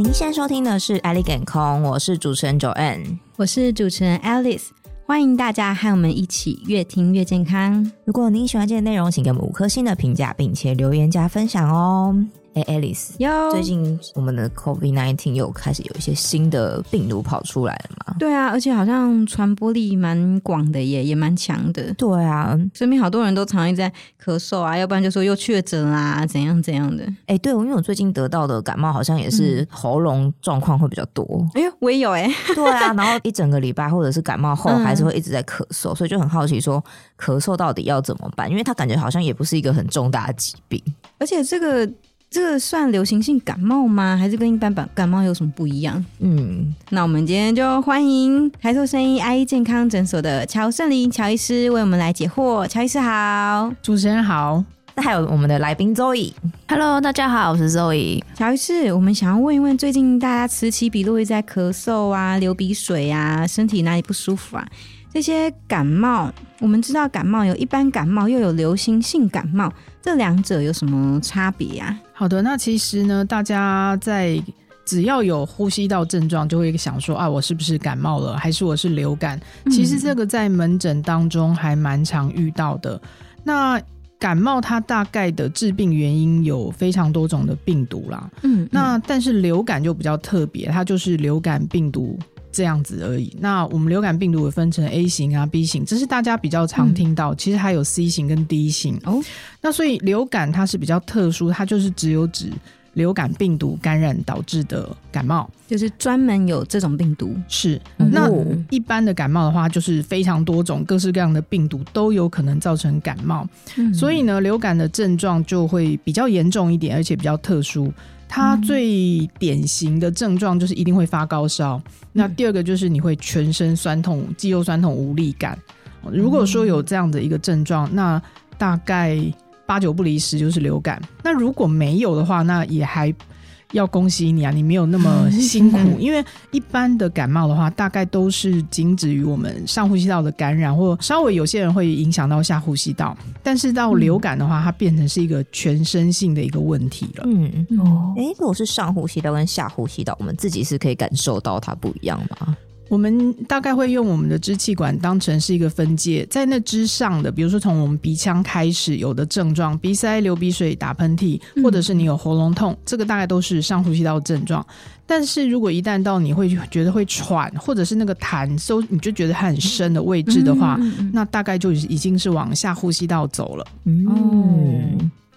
您现在收听的是《Elegant 空》，我是主持人 Joanne，我是主持人 Alice，欢迎大家和我们一起越听越健康。如果您喜欢今天的内容，请给我们五颗星的评价，并且留言加分享哦。哎，Alice，哟最近我们的 COVID-19 又开始有一些新的病毒跑出来了嘛？对啊，而且好像传播力蛮广的耶，也蛮强的。对啊，身边好多人都常常在咳嗽啊，要不然就说又确诊啦，怎样怎样的。哎，对，因为我最近得到的感冒好像也是喉咙状况会比较多。哎呦，我也有哎。对啊，然后一整个礼拜或者是感冒后还是会一直在咳嗽，嗯、所以就很好奇说咳嗽到底要怎么办？因为他感觉好像也不是一个很重大的疾病，而且这个。这个算流行性感冒吗？还是跟一般感感冒有什么不一样？嗯，那我们今天就欢迎抬头生医 IE 健康诊所的乔胜林乔医师为我们来解惑。乔医师好，主持人好。那还有我们的来宾 Zoe，Hello，大家好，我是 Zoe。乔医师，我们想要问一问，最近大家此起彼落在咳嗽啊、流鼻水啊、身体哪里不舒服啊？这些感冒，我们知道感冒有一般感冒，又有流行性感冒。这两者有什么差别啊？好的，那其实呢，大家在只要有呼吸道症状，就会想说啊，我是不是感冒了，还是我是流感？嗯、其实这个在门诊当中还蛮常遇到的。那感冒它大概的致病原因有非常多种的病毒啦，嗯，那但是流感就比较特别，它就是流感病毒。这样子而已。那我们流感病毒也分成 A 型啊、B 型，这是大家比较常听到。嗯、其实还有 C 型跟 D 型哦。那所以流感它是比较特殊，它就是只有指流感病毒感染导致的感冒，就是专门有这种病毒。是。那一般的感冒的话，就是非常多种各式各样的病毒都有可能造成感冒。嗯、所以呢，流感的症状就会比较严重一点，而且比较特殊。它最典型的症状就是一定会发高烧，嗯、那第二个就是你会全身酸痛、肌肉酸痛、无力感。如果说有这样的一个症状，那大概八九不离十就是流感。那如果没有的话，那也还。要恭喜你啊！你没有那么 辛苦，因为一般的感冒的话，大概都是仅止于我们上呼吸道的感染，或稍微有些人会影响到下呼吸道。但是到流感的话，它变成是一个全身性的一个问题了。嗯哦，哎，如果是上呼吸道跟下呼吸道，我们自己是可以感受到它不一样吗？我们大概会用我们的支气管当成是一个分界，在那之上的，比如说从我们鼻腔开始有的症状，鼻塞、流鼻水、打喷嚏，或者是你有喉咙痛，这个大概都是上呼吸道症状。但是如果一旦到你会觉得会喘，或者是那个痰收，你就觉得它很深的位置的话，那大概就已经是往下呼吸道走了。哦，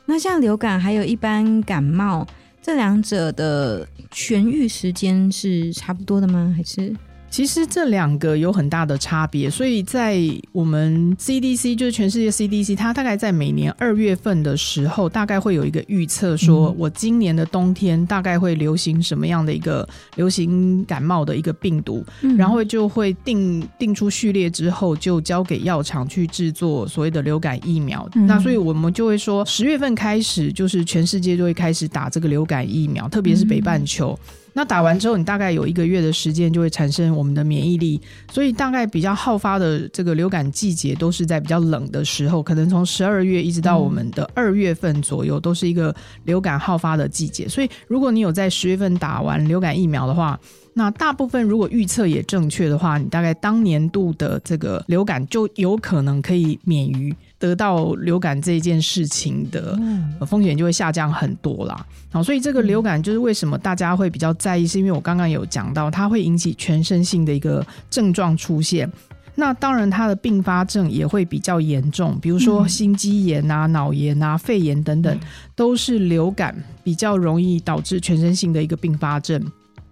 那像流感还有一般感冒，这两者的痊愈时间是差不多的吗？还是？其实这两个有很大的差别，所以在我们 CDC 就是全世界 CDC，它大概在每年二月份的时候，大概会有一个预测，说我今年的冬天大概会流行什么样的一个流行感冒的一个病毒，然后就会定定出序列之后，就交给药厂去制作所谓的流感疫苗。那所以我们就会说，十月份开始，就是全世界就会开始打这个流感疫苗，特别是北半球。那打完之后，你大概有一个月的时间就会产生我们的免疫力，所以大概比较好发的这个流感季节都是在比较冷的时候，可能从十二月一直到我们的二月份左右，都是一个流感好发的季节。所以如果你有在十月份打完流感疫苗的话，那大部分如果预测也正确的话，你大概当年度的这个流感就有可能可以免于。得到流感这件事情的风险就会下降很多啦。好，所以这个流感就是为什么大家会比较在意，是因为我刚刚有讲到，它会引起全身性的一个症状出现。那当然，它的并发症也会比较严重，比如说心肌炎啊、脑炎啊、肺炎等等，都是流感比较容易导致全身性的一个并发症，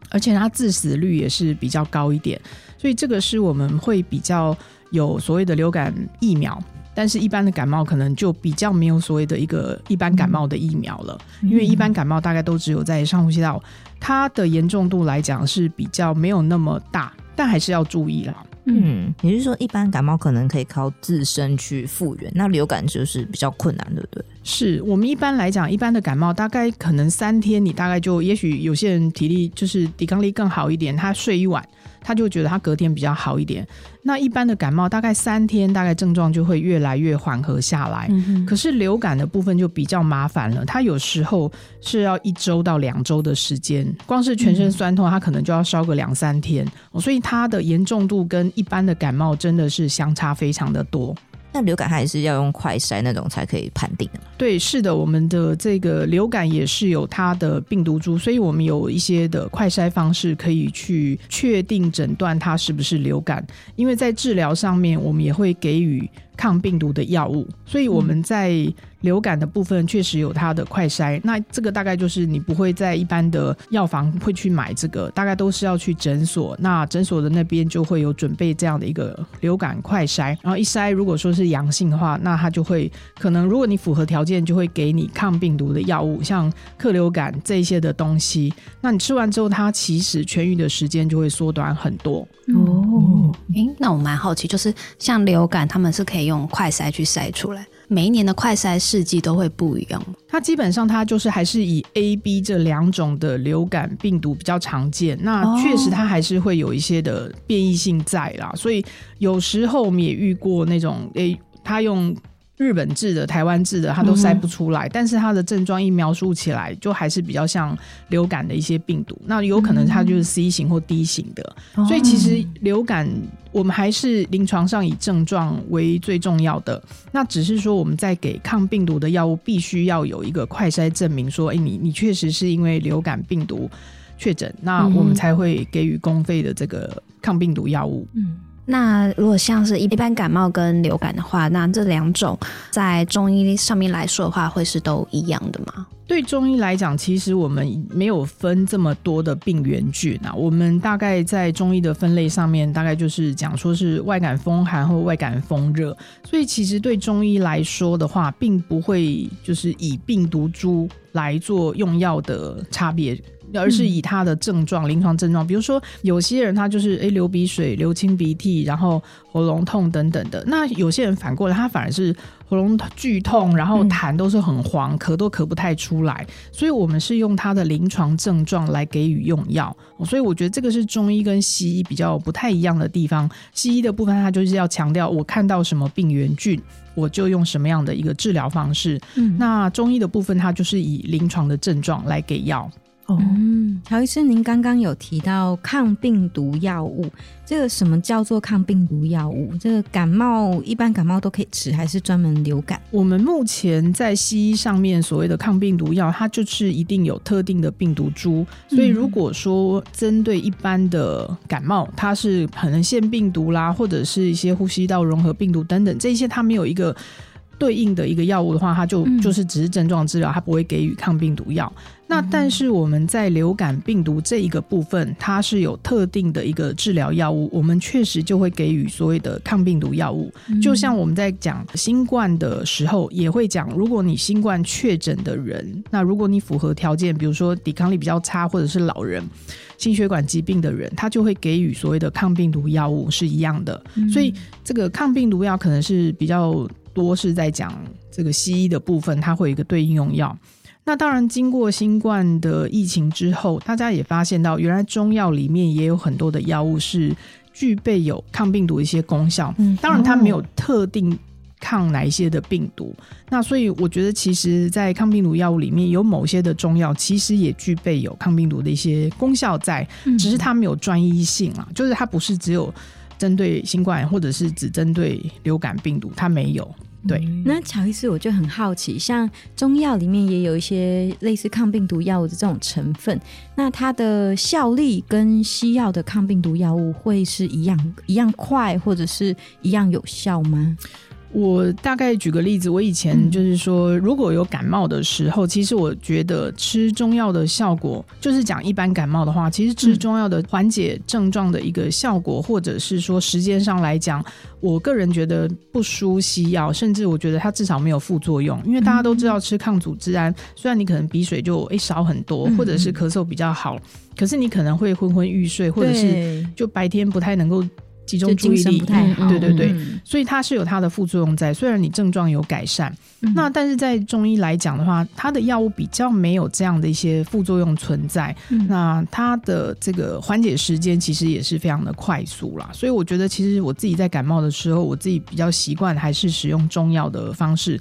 而且它致死率也是比较高一点。所以这个是我们会比较有所谓的流感疫苗。但是，一般的感冒可能就比较没有所谓的一个一般感冒的疫苗了，因为一般感冒大概都只有在上呼吸道，它的严重度来讲是比较没有那么大，但还是要注意啦。嗯，也就是说，一般感冒可能可以靠自身去复原，那流感就是比较困难，对不对？是我们一般来讲，一般的感冒大概可能三天，你大概就，也许有些人体力就是抵抗力更好一点，他睡一晚。他就觉得他隔天比较好一点。那一般的感冒大概三天，大概症状就会越来越缓和下来。嗯、可是流感的部分就比较麻烦了，它有时候是要一周到两周的时间，光是全身酸痛，它可能就要烧个两三天，所以它的严重度跟一般的感冒真的是相差非常的多。那流感它也是要用快筛那种才可以判定的吗？对，是的，我们的这个流感也是有它的病毒株，所以我们有一些的快筛方式可以去确定诊断它是不是流感。因为在治疗上面，我们也会给予抗病毒的药物，所以我们在。流感的部分确实有它的快筛，那这个大概就是你不会在一般的药房会去买这个，大概都是要去诊所，那诊所的那边就会有准备这样的一个流感快筛，然后一筛如果说是阳性的话，那它就会可能如果你符合条件，就会给你抗病毒的药物，像克流感这一些的东西，那你吃完之后，它其实痊愈的时间就会缩短很多。哦，诶，那我蛮好奇，就是像流感，他们是可以用快筛去筛出来。每一年的快筛试剂都会不一样。它基本上它就是还是以 A、B 这两种的流感病毒比较常见。那确实它还是会有一些的变异性在啦。所以有时候我们也遇过那种，诶，它用。日本制的、台湾制的，它都筛不出来，嗯、但是它的症状一描述起来，就还是比较像流感的一些病毒。那有可能它就是 C 型或 D 型的，嗯、所以其实流感我们还是临床上以症状为最重要的。那只是说我们在给抗病毒的药物，必须要有一个快筛证明说，哎，你你确实是因为流感病毒确诊，那我们才会给予公费的这个抗病毒药物。嗯。那如果像是一般感冒跟流感的话，那这两种在中医上面来说的话，会是都一样的吗？对中医来讲，其实我们没有分这么多的病原菌啊。我们大概在中医的分类上面，大概就是讲说是外感风寒或外感风热。所以其实对中医来说的话，并不会就是以病毒株来做用药的差别。而是以他的症状、临床症状，比如说有些人他就是诶流鼻水、流清鼻涕，然后喉咙痛等等的。那有些人反过来，他反而是喉咙剧痛，然后痰都是很黄，咳都咳不太出来。所以我们是用他的临床症状来给予用药。所以我觉得这个是中医跟西医比较不太一样的地方。西医的部分，它就是要强调我看到什么病原菌，我就用什么样的一个治疗方式。嗯，那中医的部分，它就是以临床的症状来给药。嗯，乔医师，您刚刚有提到抗病毒药物，这个什么叫做抗病毒药物？这个感冒一般感冒都可以吃，还是专门流感？我们目前在西医上面所谓的抗病毒药，它就是一定有特定的病毒株，所以如果说针对一般的感冒，它是可能腺病毒啦，或者是一些呼吸道融合病毒等等，这些它没有一个。对应的一个药物的话，它就就是只是症状治疗，它不会给予抗病毒药。那但是我们在流感病毒这一个部分，它是有特定的一个治疗药物，我们确实就会给予所谓的抗病毒药物。就像我们在讲新冠的时候，也会讲，如果你新冠确诊的人，那如果你符合条件，比如说抵抗力比较差，或者是老人、心血管疾病的人，他就会给予所谓的抗病毒药物是一样的。所以这个抗病毒药可能是比较。多是在讲这个西医的部分，它会有一个对应用药。那当然，经过新冠的疫情之后，大家也发现到，原来中药里面也有很多的药物是具备有抗病毒的一些功效。嗯，当然它没有特定抗哪一些的病毒。那所以我觉得，其实，在抗病毒药物里面有某些的中药，其实也具备有抗病毒的一些功效在，只是它没有专一性啊，就是它不是只有。针对新冠，或者是只针对流感病毒，它没有。对，嗯、那乔医师，我就很好奇，像中药里面也有一些类似抗病毒药物的这种成分，那它的效力跟西药的抗病毒药物会是一样一样快，或者是一样有效吗？我大概举个例子，我以前就是说，如果有感冒的时候，其实我觉得吃中药的效果，就是讲一般感冒的话，其实吃中药的缓解症状的一个效果，或者是说时间上来讲，我个人觉得不输西药，甚至我觉得它至少没有副作用。因为大家都知道吃抗组织胺，虽然你可能鼻水就诶少很多，或者是咳嗽比较好，可是你可能会昏昏欲睡，或者是就白天不太能够。集中注意力不太好，对对对，嗯、所以它是有它的副作用在。虽然你症状有改善，嗯、那但是在中医来讲的话，它的药物比较没有这样的一些副作用存在。嗯、那它的这个缓解时间其实也是非常的快速啦。所以我觉得，其实我自己在感冒的时候，我自己比较习惯还是使用中药的方式。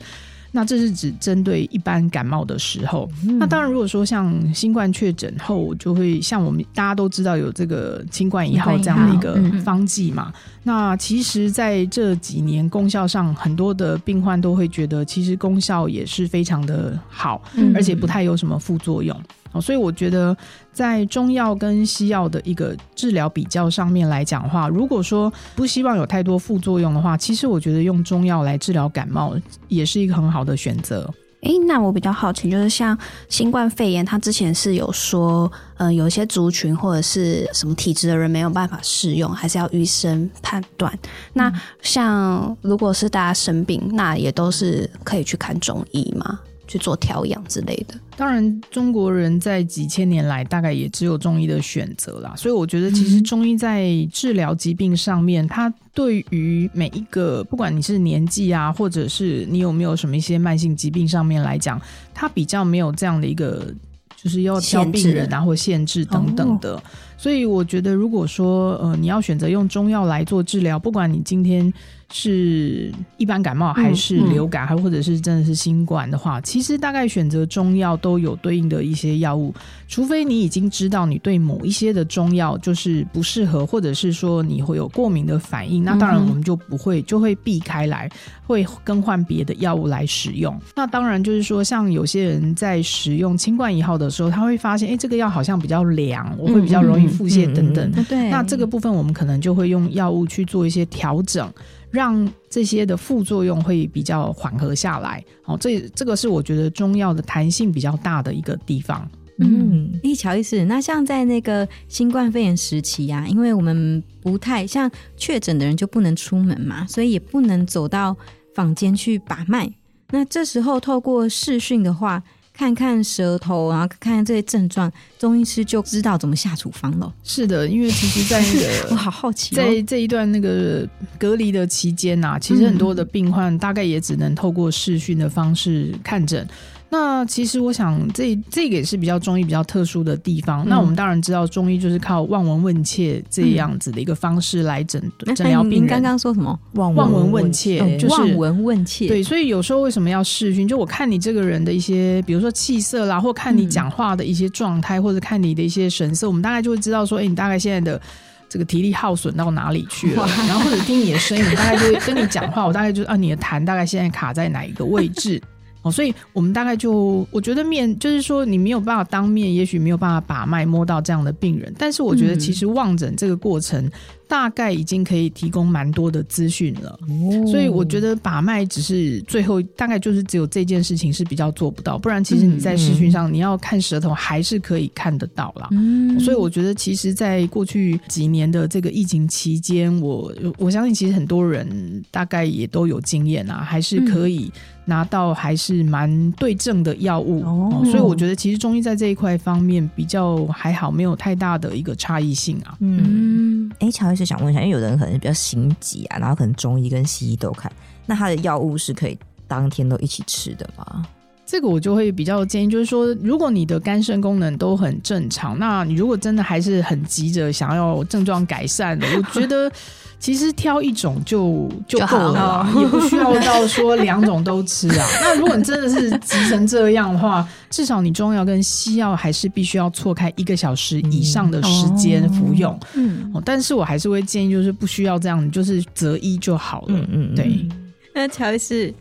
那这是只针对一般感冒的时候。嗯、那当然，如果说像新冠确诊后，就会像我们大家都知道有这个新冠一号这样的一个方剂嘛。嗯、那其实在这几年功效上，很多的病患都会觉得，其实功效也是非常的好，嗯、而且不太有什么副作用。所以我觉得，在中药跟西药的一个治疗比较上面来讲的话，如果说不希望有太多副作用的话，其实我觉得用中药来治疗感冒也是一个很好的选择。诶、欸，那我比较好奇，就是像新冠肺炎，它之前是有说，呃，有一些族群或者是什么体质的人没有办法适用，还是要医生判断。那像如果是大家生病，那也都是可以去看中医吗？去做调养之类的。当然，中国人在几千年来大概也只有中医的选择啦。所以我觉得，其实中医在治疗疾病上面，嗯、它对于每一个，不管你是年纪啊，或者是你有没有什么一些慢性疾病上面来讲，它比较没有这样的一个，就是要挑病人啊或限制等等的。哦、所以我觉得，如果说呃你要选择用中药来做治疗，不管你今天。是一般感冒还是流感，还或者是真的是新冠的话，其实大概选择中药都有对应的一些药物，除非你已经知道你对某一些的中药就是不适合，或者是说你会有过敏的反应，那当然我们就不会就会避开来，会更换别的药物来使用。那当然就是说，像有些人在使用清冠一号的时候，他会发现，哎，这个药好像比较凉，我会比较容易腹泻等等。对，那这个部分我们可能就会用药物去做一些调整。让这些的副作用会比较缓和下来，好，这这个是我觉得中药的弹性比较大的一个地方。嗯，哎，乔医师，那像在那个新冠肺炎时期呀、啊，因为我们不太像确诊的人就不能出门嘛，所以也不能走到坊间去把脉。那这时候透过视讯的话。看看舌头，然后看看这些症状，中医师就知道怎么下处方了。是的，因为其实，在那个 我好好奇、哦，在这一段那个隔离的期间呐、啊，其实很多的病患大概也只能透过视讯的方式看诊。那其实我想这，这这个也是比较中医比较特殊的地方。嗯、那我们当然知道，中医就是靠望闻问切这样子的一个方式来诊诊疗病人。您刚刚说什么？望闻问切，嗯、就是望闻问切。对，所以有时候为什么要视讯？就我看你这个人的一些，比如说气色啦，或看你讲话的一些状态，嗯、或者看你的一些神色，我们大概就会知道说，哎，你大概现在的这个体力耗损到哪里去了？然后或者听你的声音，我大概就会跟你讲话，我大概就啊，你的痰大概现在卡在哪一个位置？哦，所以我们大概就，我觉得面就是说，你没有办法当面，也许没有办法把脉摸到这样的病人，但是我觉得其实望诊这个过程。嗯大概已经可以提供蛮多的资讯了，哦、所以我觉得把脉只是最后，大概就是只有这件事情是比较做不到，不然其实你在视讯上你要看舌头还是可以看得到啦。嗯、所以我觉得其实，在过去几年的这个疫情期间，我我相信其实很多人大概也都有经验啊，还是可以拿到还是蛮对症的药物。哦、所以我觉得其实中医在这一块方面比较还好，没有太大的一个差异性啊。嗯，哎，乔。是想问一下，因为有的人可能比较心急啊，然后可能中医跟西医都看，那他的药物是可以当天都一起吃的吗？这个我就会比较建议，就是说，如果你的肝肾功能都很正常，那你如果真的还是很急着想要症状改善的，我觉得。其实挑一种就就够了，也不需要到说两种都吃啊。那如果你真的是急成这样的话，至少你中药跟西药还是必须要错开一个小时以上的时间服用。嗯，但是我还是会建议，就是不需要这样，你就是择一就好了。嗯嗯，对。那乔医师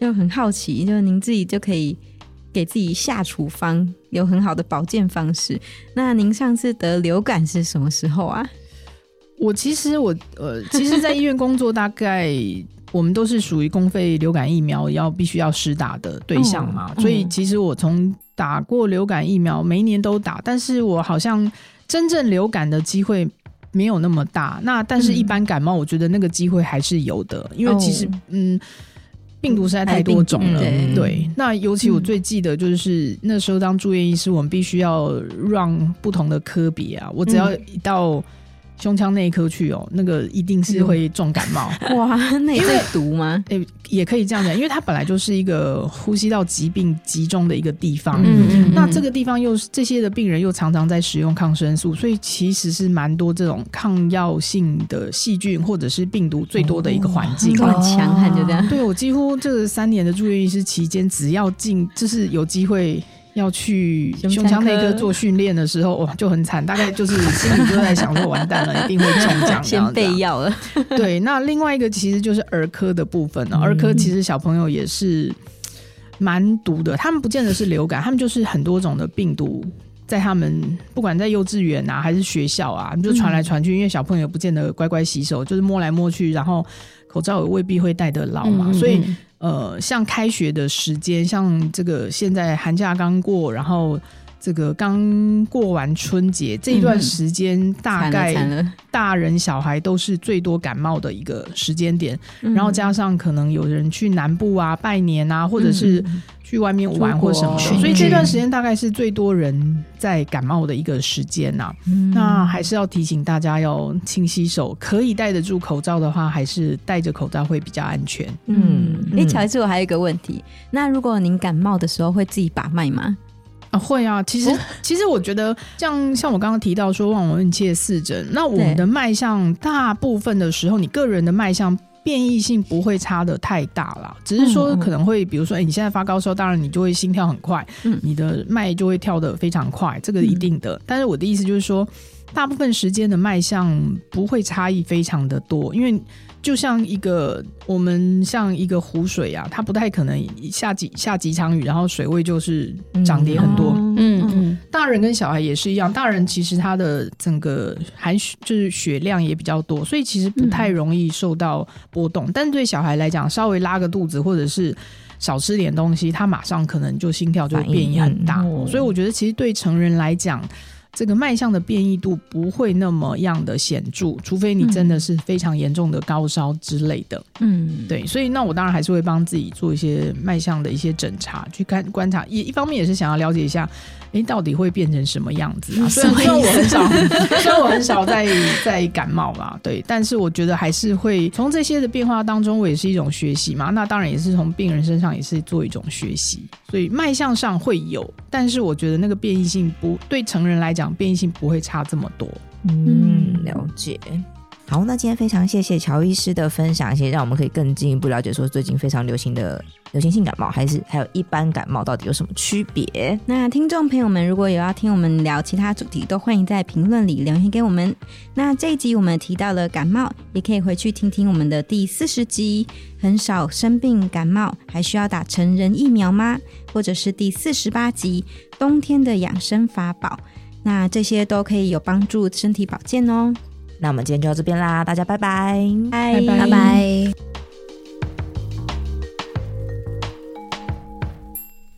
又很好奇，就是您自己就可以给自己下处方，有很好的保健方式。那您上次得流感是什么时候啊？我其实我呃，其实，在医院工作，大概我们都是属于公费流感疫苗要必须要施打的对象嘛，嗯、所以其实我从打过流感疫苗，每一年都打，但是我好像真正流感的机会没有那么大。那但是一般感冒，我觉得那个机会还是有的，因为其实嗯，病毒实在太多种了。对，对，那尤其我最记得就是那时候当住院医师，我们必须要让不同的科别啊，我只要一到。胸腔内科去哦，那个一定是会重感冒。哇，那最毒吗？诶，也可以这样讲，因为它本来就是一个呼吸道疾病集中的一个地方。嗯嗯，那这个地方又是这些的病人又常常在使用抗生素，所以其实是蛮多这种抗药性的细菌或者是病毒最多的一个环境。这么强悍就这样。对，我几乎这三年的住院医师期间，只要进就是有机会。要去胸腔内科做训练的时候，哇，就很惨，大概就是心里就在想说，完蛋了，一定会中奖，先备药了。对，那另外一个其实就是儿科的部分呢。儿科其实小朋友也是蛮毒的，他们不见得是流感，他们就是很多种的病毒，在他们不管在幼稚园啊还是学校啊，就传来传去，因为小朋友不见得乖乖洗手，就是摸来摸去，然后口罩也未必会戴得牢嘛，所以。呃，像开学的时间，像这个现在寒假刚过，然后这个刚过完春节这一段时间，大概大人小孩都是最多感冒的一个时间点。然后加上可能有人去南部啊拜年啊，或者是去外面玩或什么的，所以这段时间大概是最多人在感冒的一个时间呐。那还是要提醒大家要勤洗手，可以戴得住口罩的话，还是戴着口罩会比较安全。嗯，哎，乔医师，我还有一个问题，那如果您感冒的时候会自己把脉吗？啊，会啊，其实、哦、其实我觉得像像我刚刚提到说望闻问切四诊，那我们的脉象大部分的时候，你个人的脉象变异性不会差的太大啦，只是说可能会，比如说，哎，你现在发高烧，当然你就会心跳很快，嗯，你的脉就会跳得非常快，这个一定的。但是我的意思就是说，大部分时间的脉象不会差异非常的多，因为。就像一个我们像一个湖水啊，它不太可能下几下几场雨，然后水位就是涨跌很多。嗯嗯，嗯，大人跟小孩也是一样，大人其实他的整个含血就是血量也比较多，所以其实不太容易受到波动。嗯、但对小孩来讲，稍微拉个肚子或者是少吃点东西，他马上可能就心跳就变异很大。所以我觉得，其实对成人来讲。这个脉象的变异度不会那么样的显著，除非你真的是非常严重的高烧之类的。嗯，对，所以那我当然还是会帮自己做一些脉象的一些诊查，去看观察，也一方面也是想要了解一下。哎，到底会变成什么样子啊？虽然说我很少，虽然我很少在在感冒嘛，对，但是我觉得还是会从这些的变化当中，我也是一种学习嘛。那当然也是从病人身上也是做一种学习，所以脉象上会有，但是我觉得那个变异性不对成人来讲，变异性不会差这么多。嗯，了解。好，那今天非常谢谢乔医师的分享，也让我们可以更进一步了解说最近非常流行的流行性感冒，还是还有一般感冒到底有什么区别？那听众朋友们，如果有要听我们聊其他主题，都欢迎在评论里留言给我们。那这一集我们提到了感冒，也可以回去听听我们的第四十集，很少生病感冒，还需要打成人疫苗吗？或者是第四十八集冬天的养生法宝，那这些都可以有帮助身体保健哦。那我们今天就到这边啦，大家拜拜，拜拜拜。